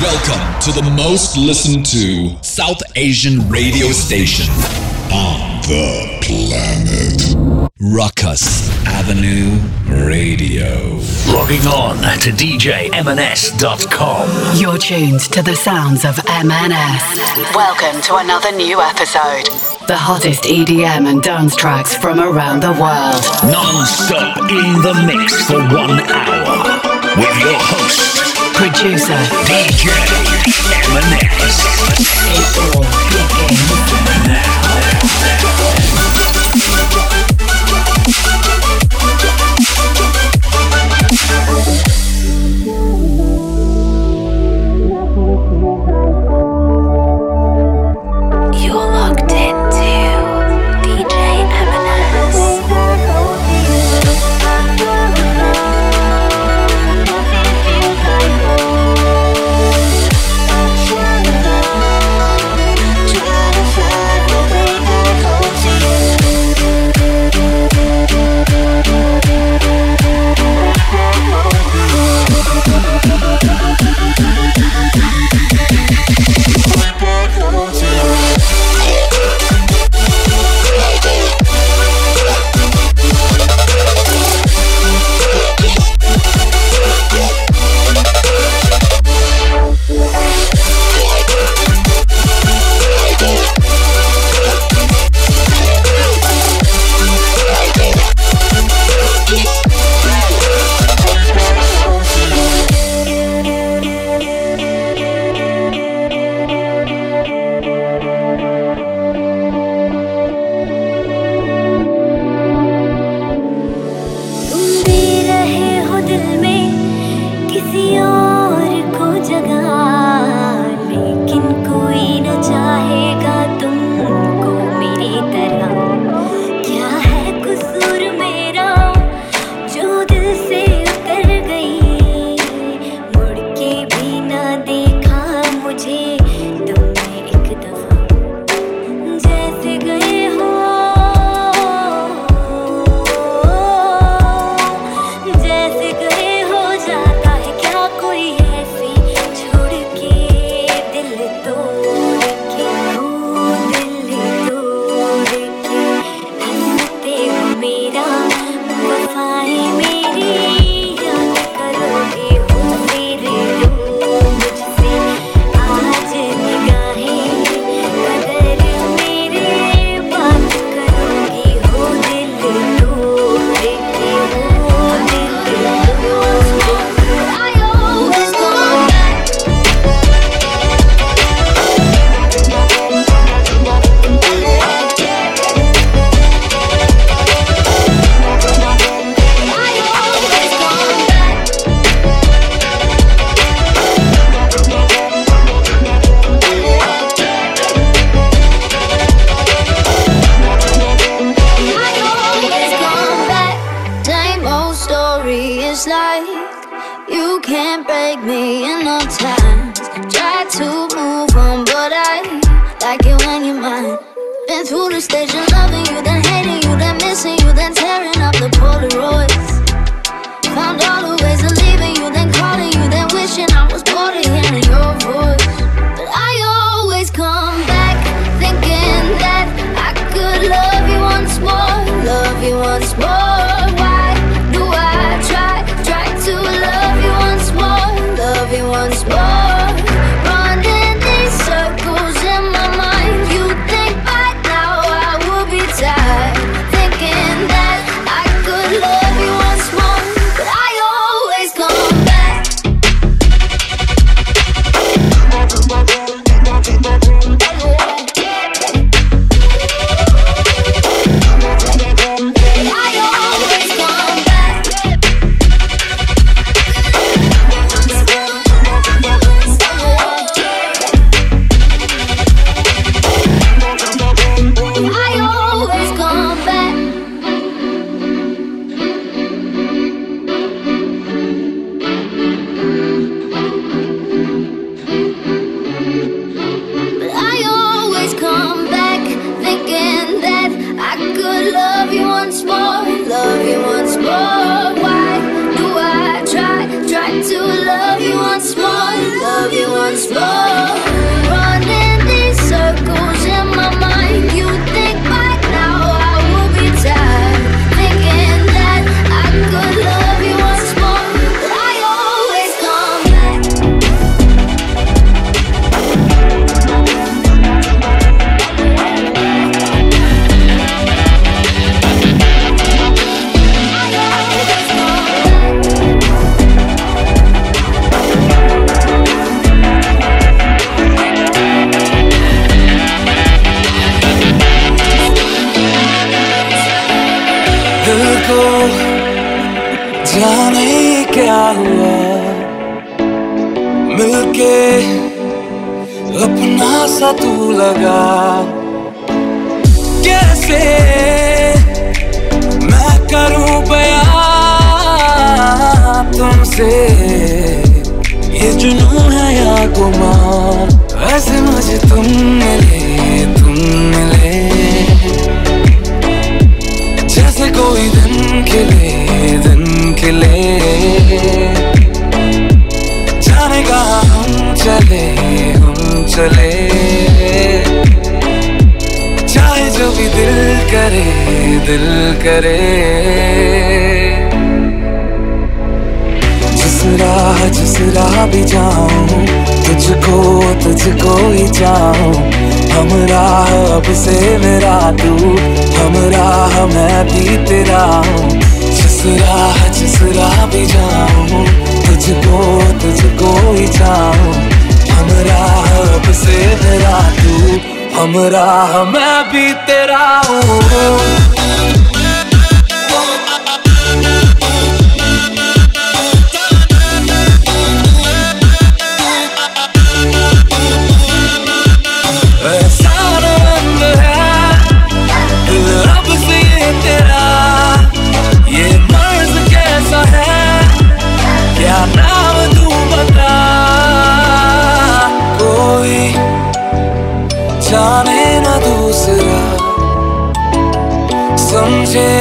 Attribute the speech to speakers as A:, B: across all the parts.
A: Welcome to the most listened to South Asian radio station on the planet. Ruckus Avenue Radio.
B: Logging on to DJMNS.com.
C: You're tuned to the sounds of MNS. Welcome to another new episode. The hottest EDM and dance tracks from around the world.
B: Non stop in the mix for one hour with your host.
C: Producer
B: DJ
D: Manette.
E: हुआ? मिलके अपना सा तू लगा। कैसे मैं करूँ बया तुमसे? ये जुनू है या गुमा वैसे मुझे तुम मिले तुम मिले चले। चाहे जो भी दिल करे दिल करे। जिस राह जिस राह भी जाऊँ, तुझको तुझको ही चाहूँ हम राह अब से मेरा तू, हम राह मैं भी तेरा हूँ। जिस राह जिस राह भी जाऊँ, तुझको तुझको ही चाहूँ हमरा से तेरा तू हमरा मैं भी तेरा हूँ।
F: long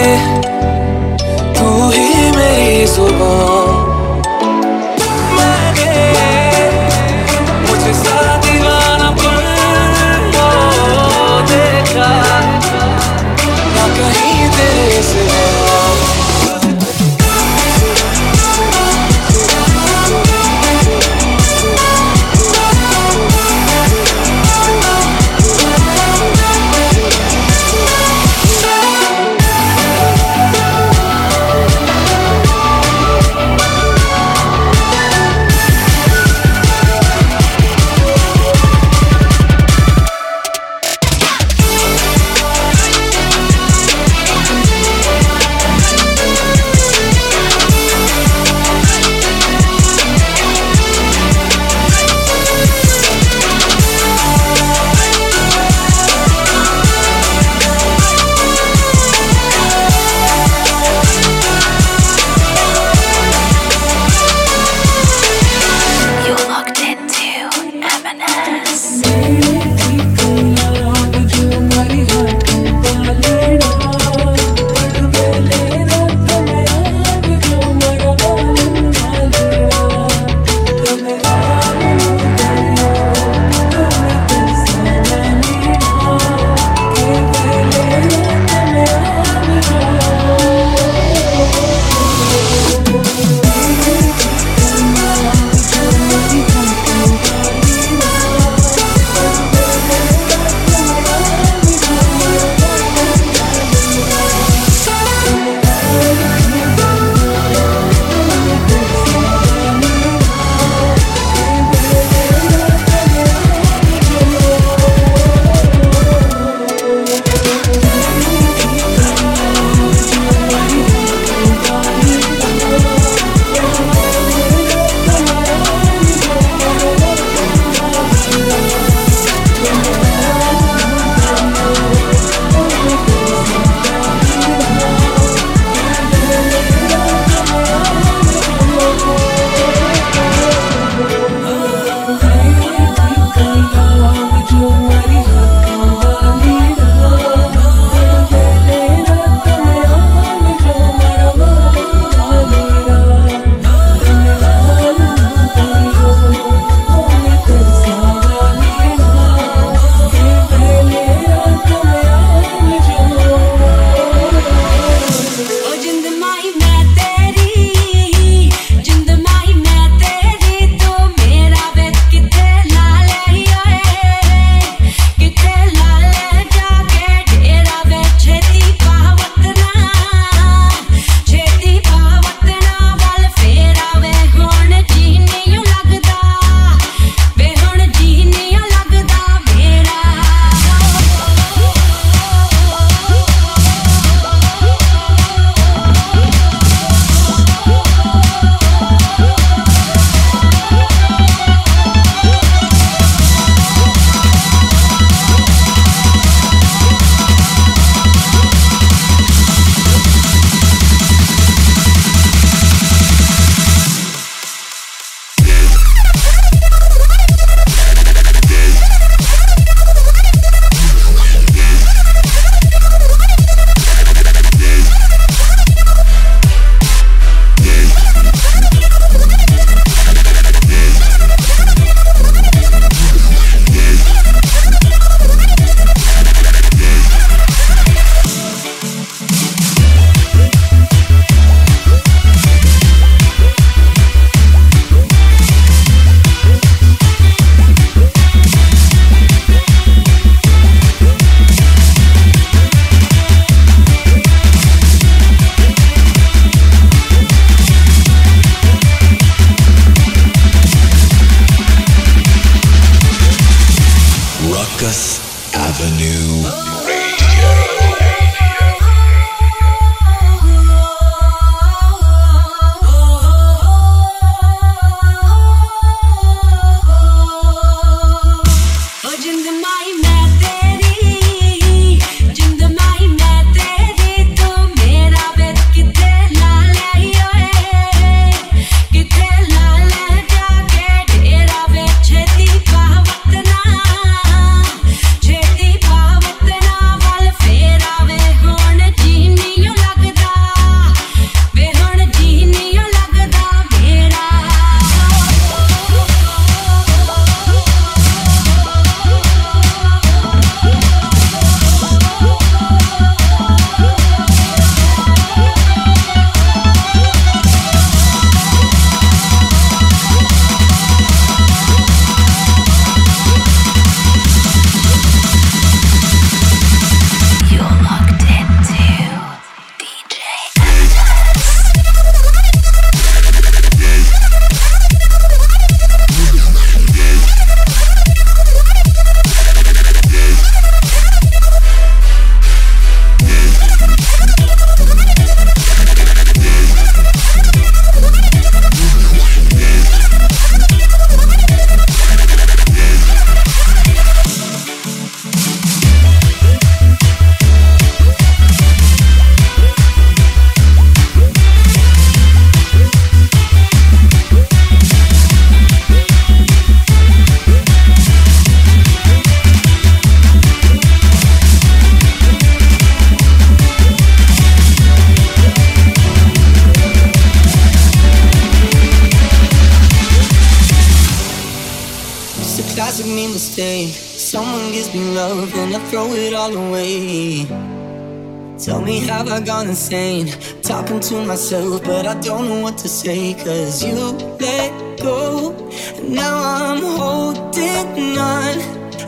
F: me, have I gone insane? Talking to myself, but I don't know what to say. Cause you let go, and now I'm holding on.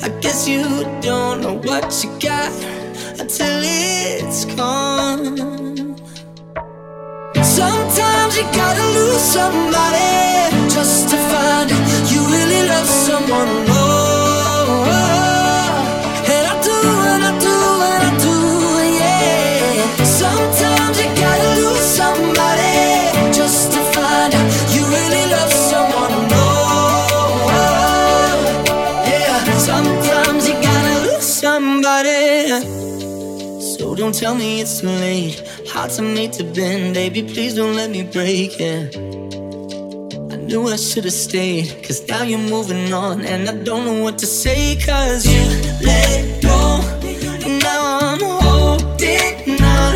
F: I guess you don't know what you got until it's gone. Sometimes you gotta lose somebody just to find you really love someone more. Don't tell me it's too late. Hearts are made to bend, baby. Please don't let me break it. I knew I should have stayed, cause now you're moving on, and I don't know what to say, cause you let go. And now I'm holding on.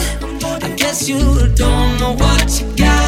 F: I guess you don't know what you got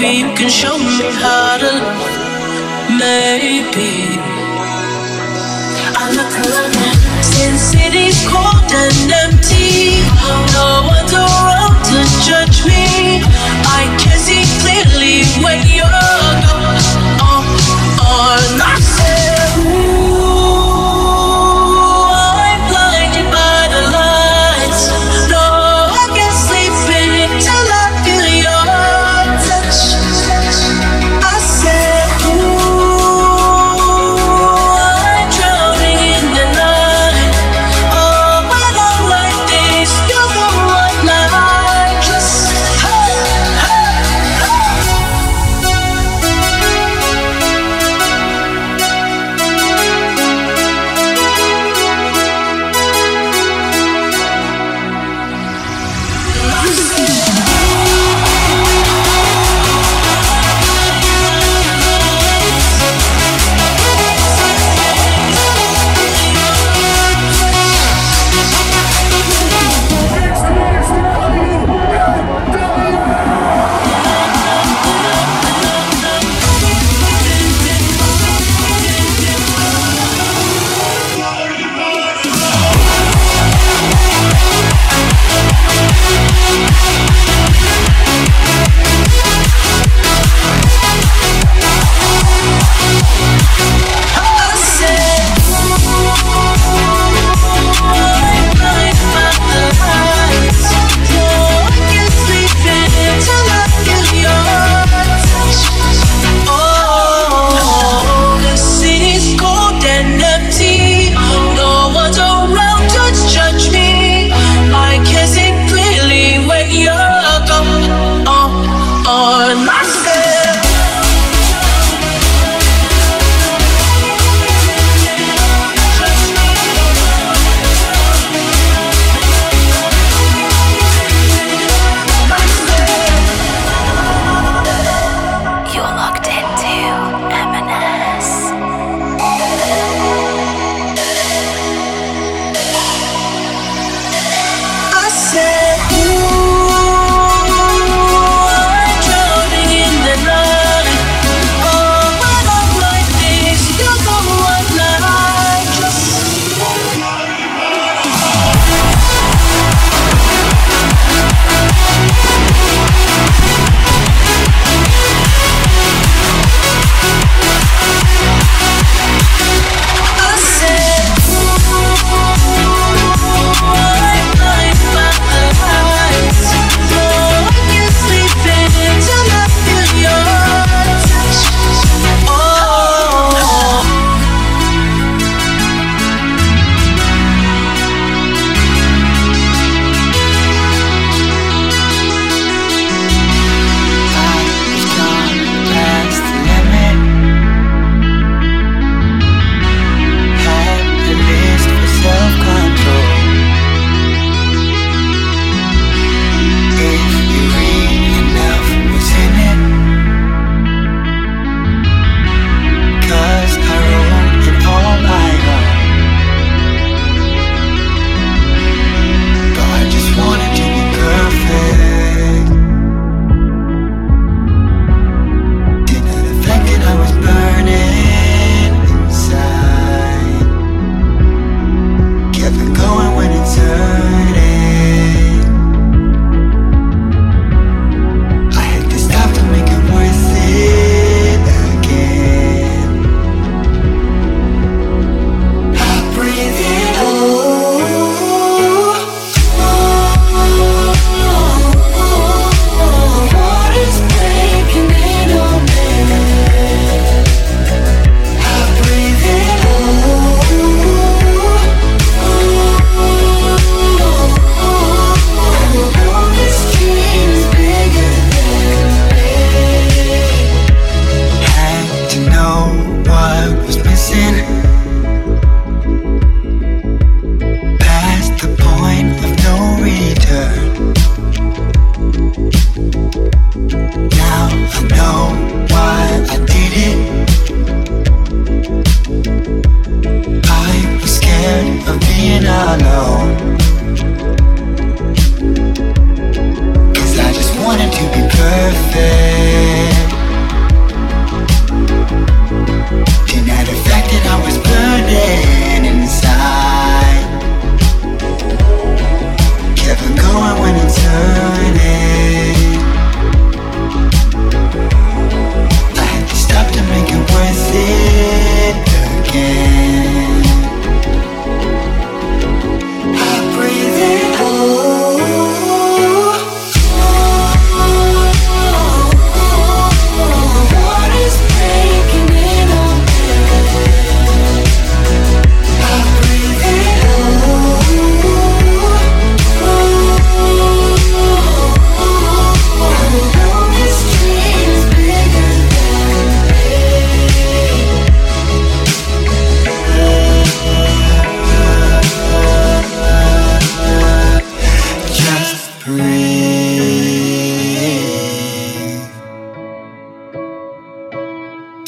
G: Maybe you can show me how to. Maybe. I look around since city's cold and empty. No one's around to judge me. I can see clearly when you're gone. Oh, oh, on,
H: on,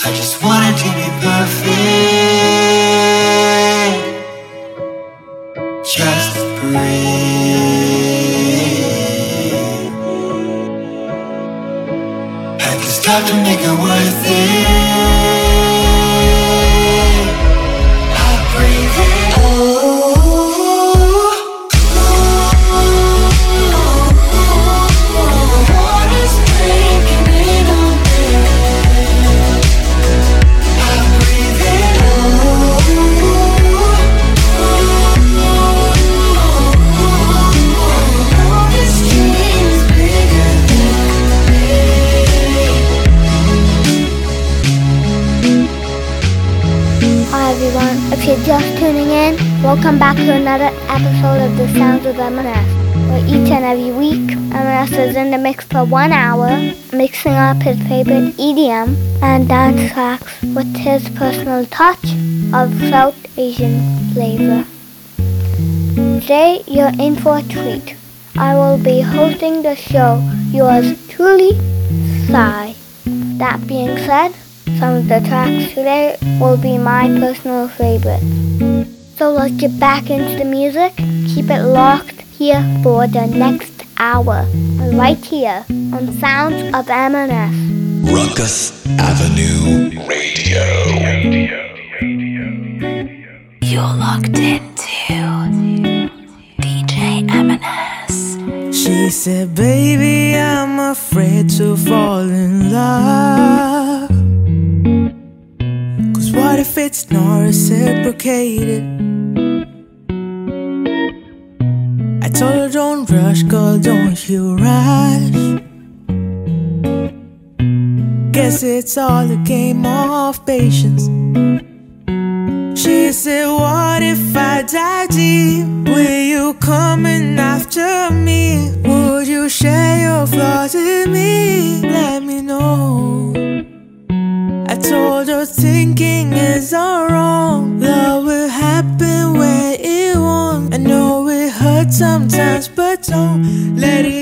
H: I just wanted to be perfect. Just breathe. Had to stop to make it worth it.
I: Welcome back to another episode of The Sounds of MNS. Where each and every week, MNS is in the mix for one hour, mixing up his favorite EDM and dance tracks with his personal touch of South Asian flavor. Today, you're in for a treat. I will be hosting the show, yours truly, Sai. That being said, some of the tracks today will be my personal favorites. So let's get back into the music. Keep it locked here for the next hour. Right here on Sounds of MNS.
A: Ruckus Avenue Radio.
J: You're locked into DJ MNS.
K: She said, Baby, I'm afraid to fall in love. What if it's not reciprocated? I told her, Don't rush, girl, don't you rush. Guess it's all a game of patience. She said, What if I die deep? Will let it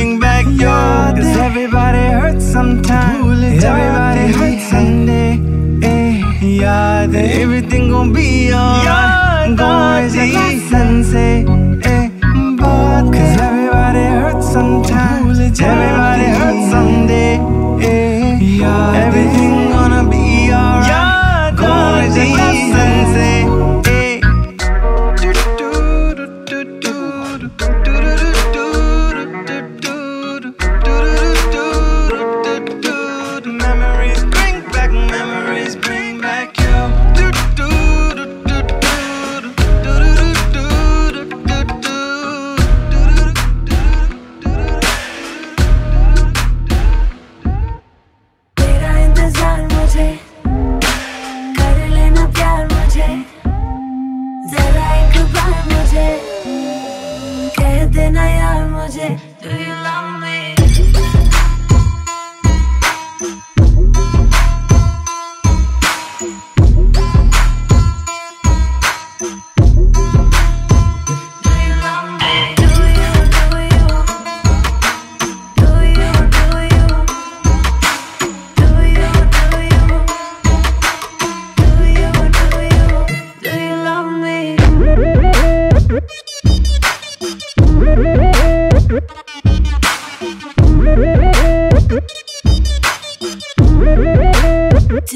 L: back Cause everybody hurts sometimes. Everybody hurts someday. Eh, Yeah, everything gon' be alright Go raise your glass and say eh, but Cause everybody hurts sometimes. Everybody hurts someday. Eh, yeah, Everything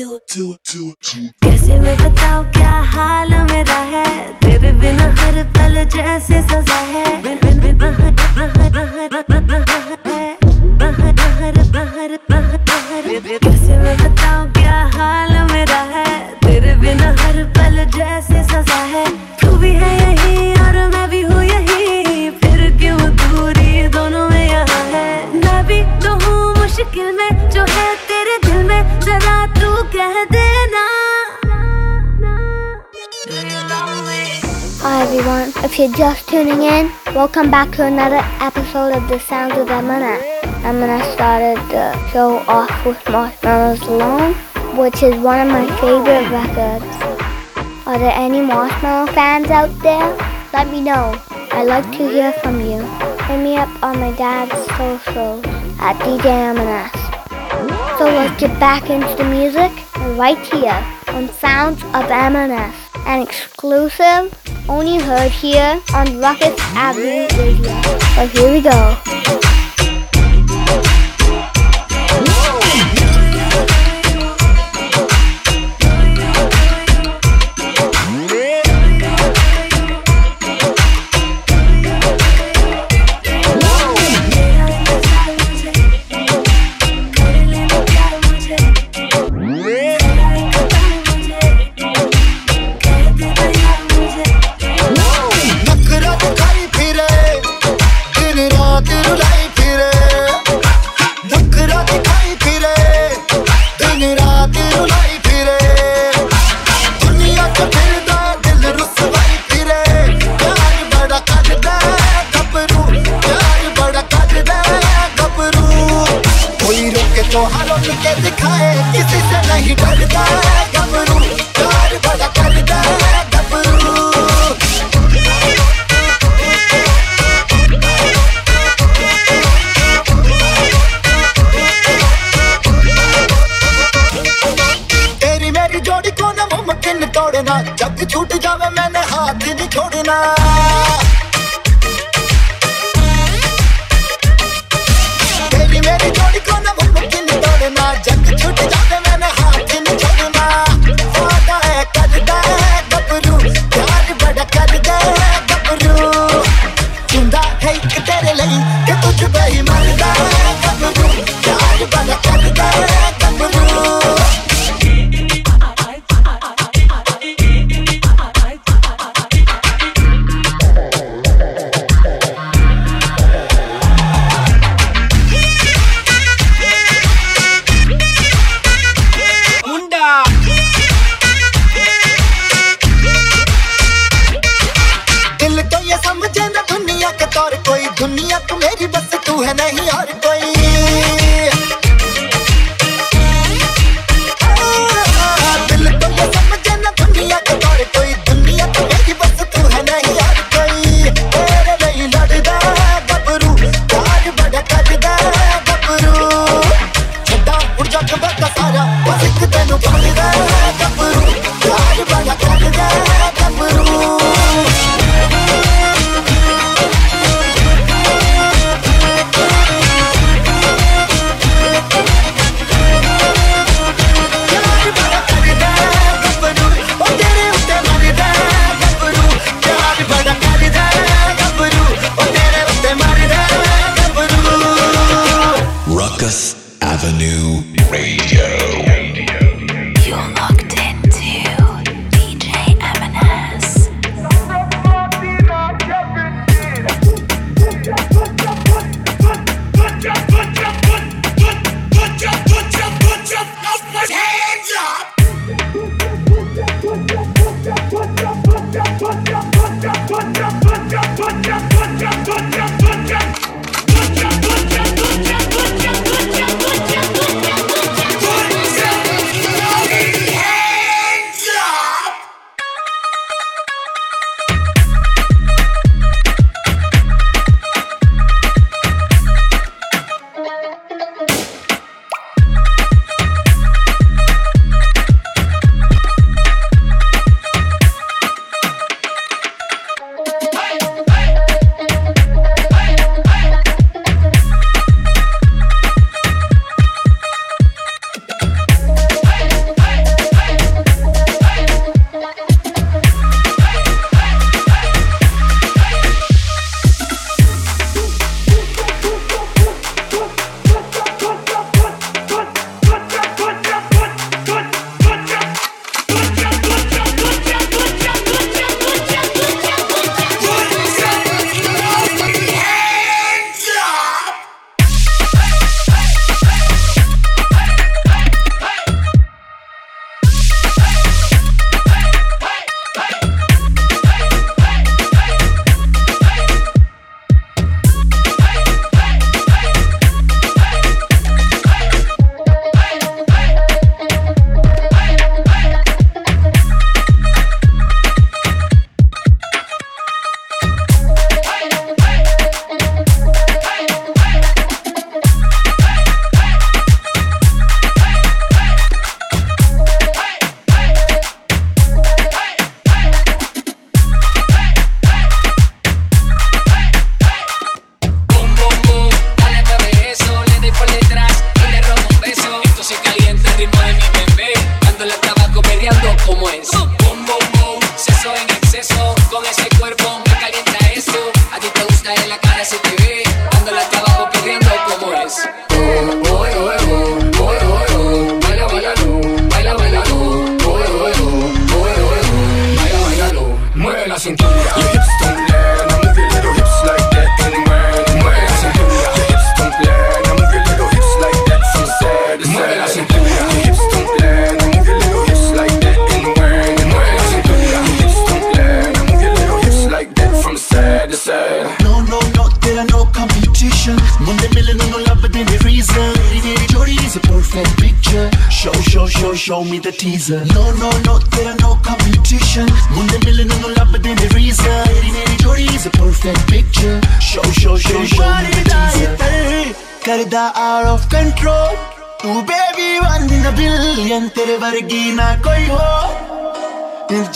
M: कैसे मैं बताऊँ क्या हाल मेरा है? तेरे बिना हर पल जैसे सजा है।
I: If you're just tuning in, welcome back to another episode of The Sounds of MNS. MNS started the show off with Marshmello's Alone, which is one of my favorite records. Are there any Marshmello fans out there? Let me know. I'd like to hear from you. Hit me up on my dad's socials at DJ MNS. So let's get back into the music right here on Sounds of MNS, an exclusive only heard here on Ruckus Avenue Radio. So here we go.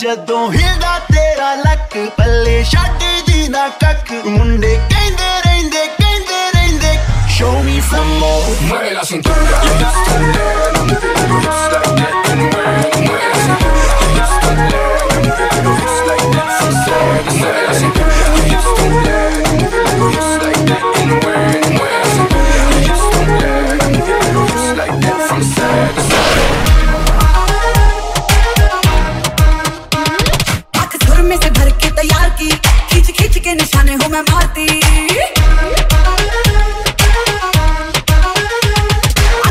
N: ਜਦੋਂ ਹਿਲਦਾ ਤੇਰਾ ਲੱਕ ਪੱਲੇ ਨਾ ਕੱਕ ਮੁੰਡੇ ਕਹਿੰਦੇ ਰਹਿੰਦੇ ਕਹਿੰਦੇ ਰਹਿੰਦੇ show me some more.
O: Mueve la cintura you just don't let me feel that mueve la let me feel like
P: मैं मारती।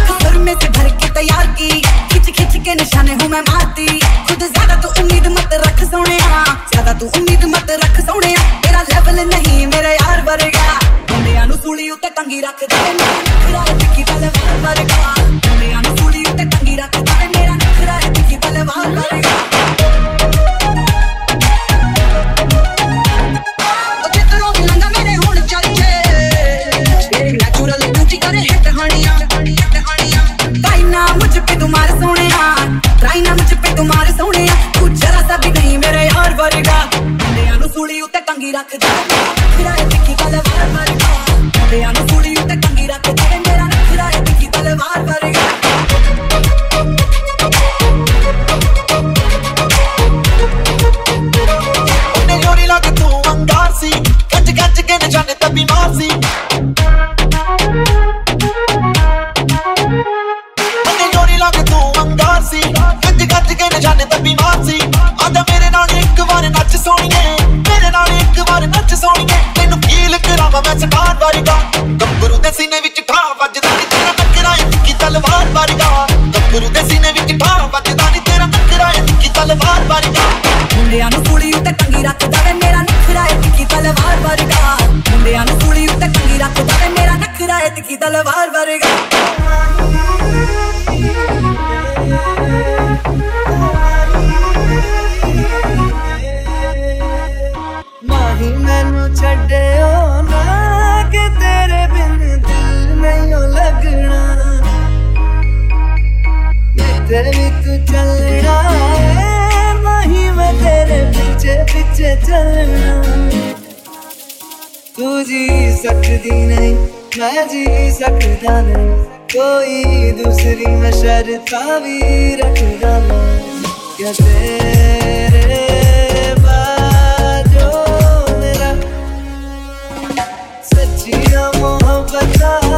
P: सुर में से भर के तैयार की। खिंच खिंच के निशाने हूँ मैं मारती। खुद ज़्यादा तू उम्मीद मत रख सोने ज़्यादा तू उम्मीद मत रख सोने तेरा लेवल नहीं मेरे यार वर्गा मुंडिया नु
Q: सूली उत्ते टंगी रख दे। मैं
L: जी सकदा नहीं कोई दूसरी मैं शर्ता भी रखदा नहीं क्या तेरे बाजो मेरा सच्चिया मोहब्बत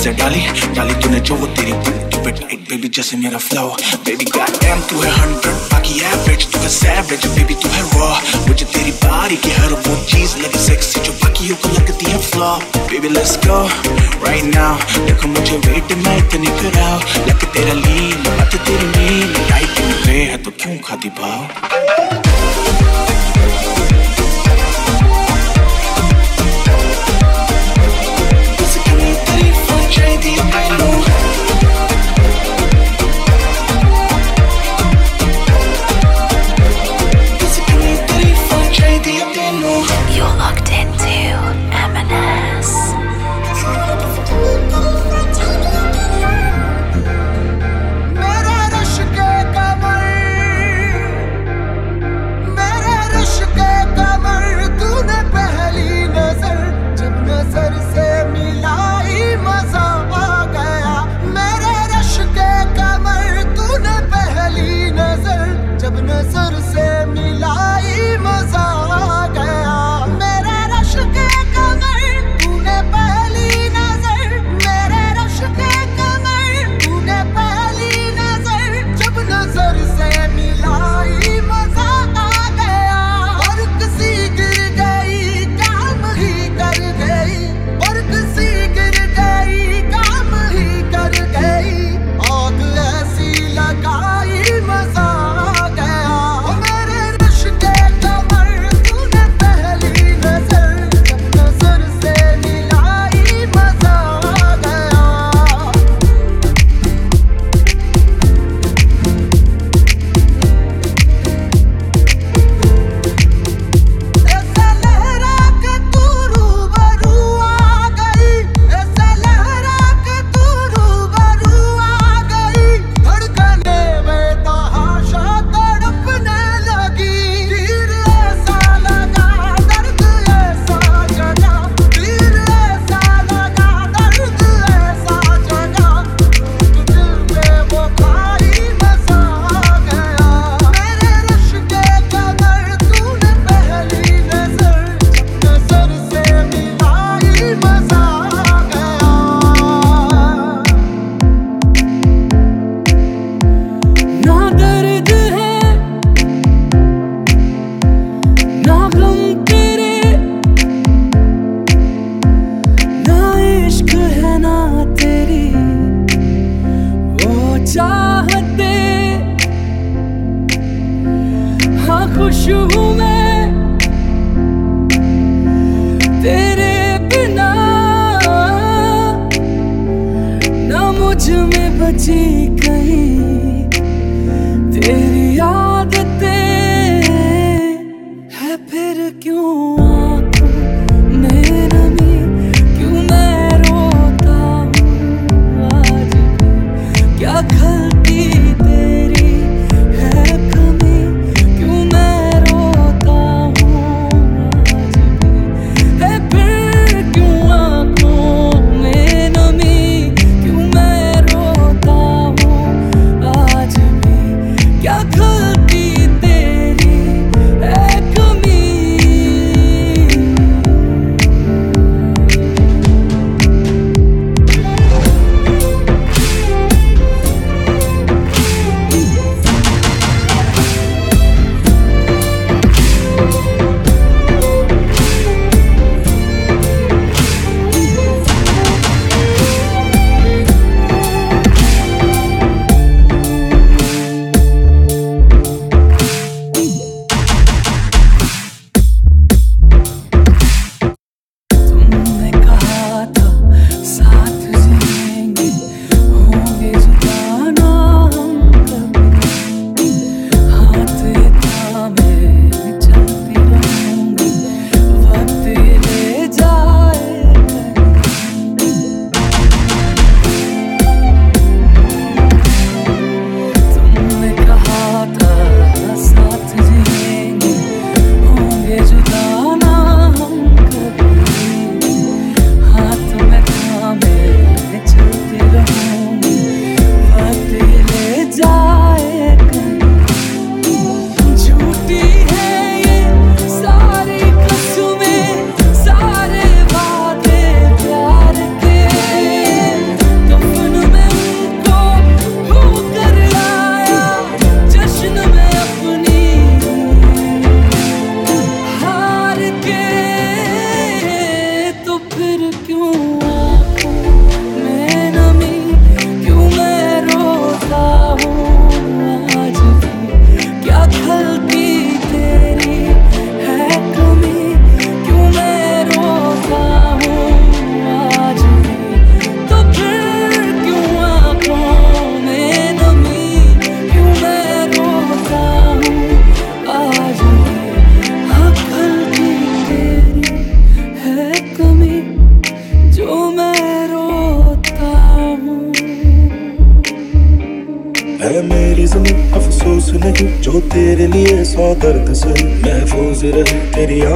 L: से डाली डाली तूने जो, वो तेरी तू पे एक बेबी जैसे मेरा फ्लो बेबी गॉड डैम तू है 100 बाकी एवरेज तू है सेवरेज बेबी तू है रॉ मुझे तेरी बारी की हर वो चीज़ लगी सेक्सी जो बाकियों को लगती है flow baby let's go right now देखो मुझे वेट मैं इतनी कराओ. लग तेरा लीन मत तेरी नील लाइट तू है तो क्यों खाती भाव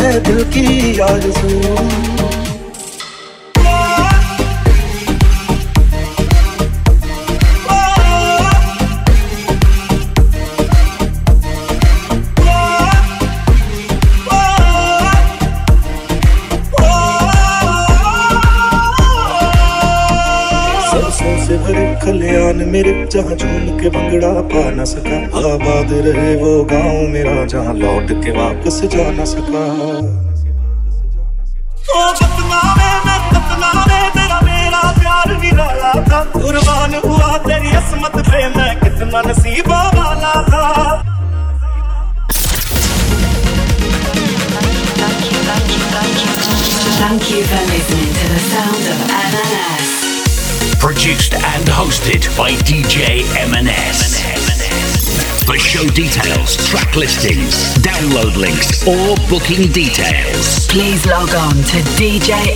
R: है दिल की
S: आरज़ू खलियान मेरे जहाँ झूम के भंगड़ा पा न सका आबाद रहे वो गाँव मेरा जहाँ लौट के वापस जा न सका ओ बतनावे मैं बतनावे तेरा मेरा प्यार निराला था कुर्बान हुआ तेरी असमत पे मैं कितना नसीबा वाला था
C: Thank you for listening to the sound of M&S.
B: Produced and hosted by DJ MNS. For show details, track listings, download links, or booking details,
C: Please log on to djmns.com.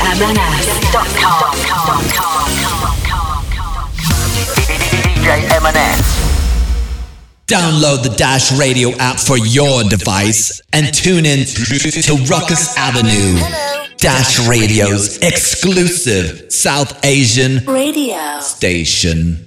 A: DJ MNS. Download the Dash Radio app for your device and tune in to Ruckus Avenue. Dash Radio's exclusive South Asian
J: Radio.
A: station.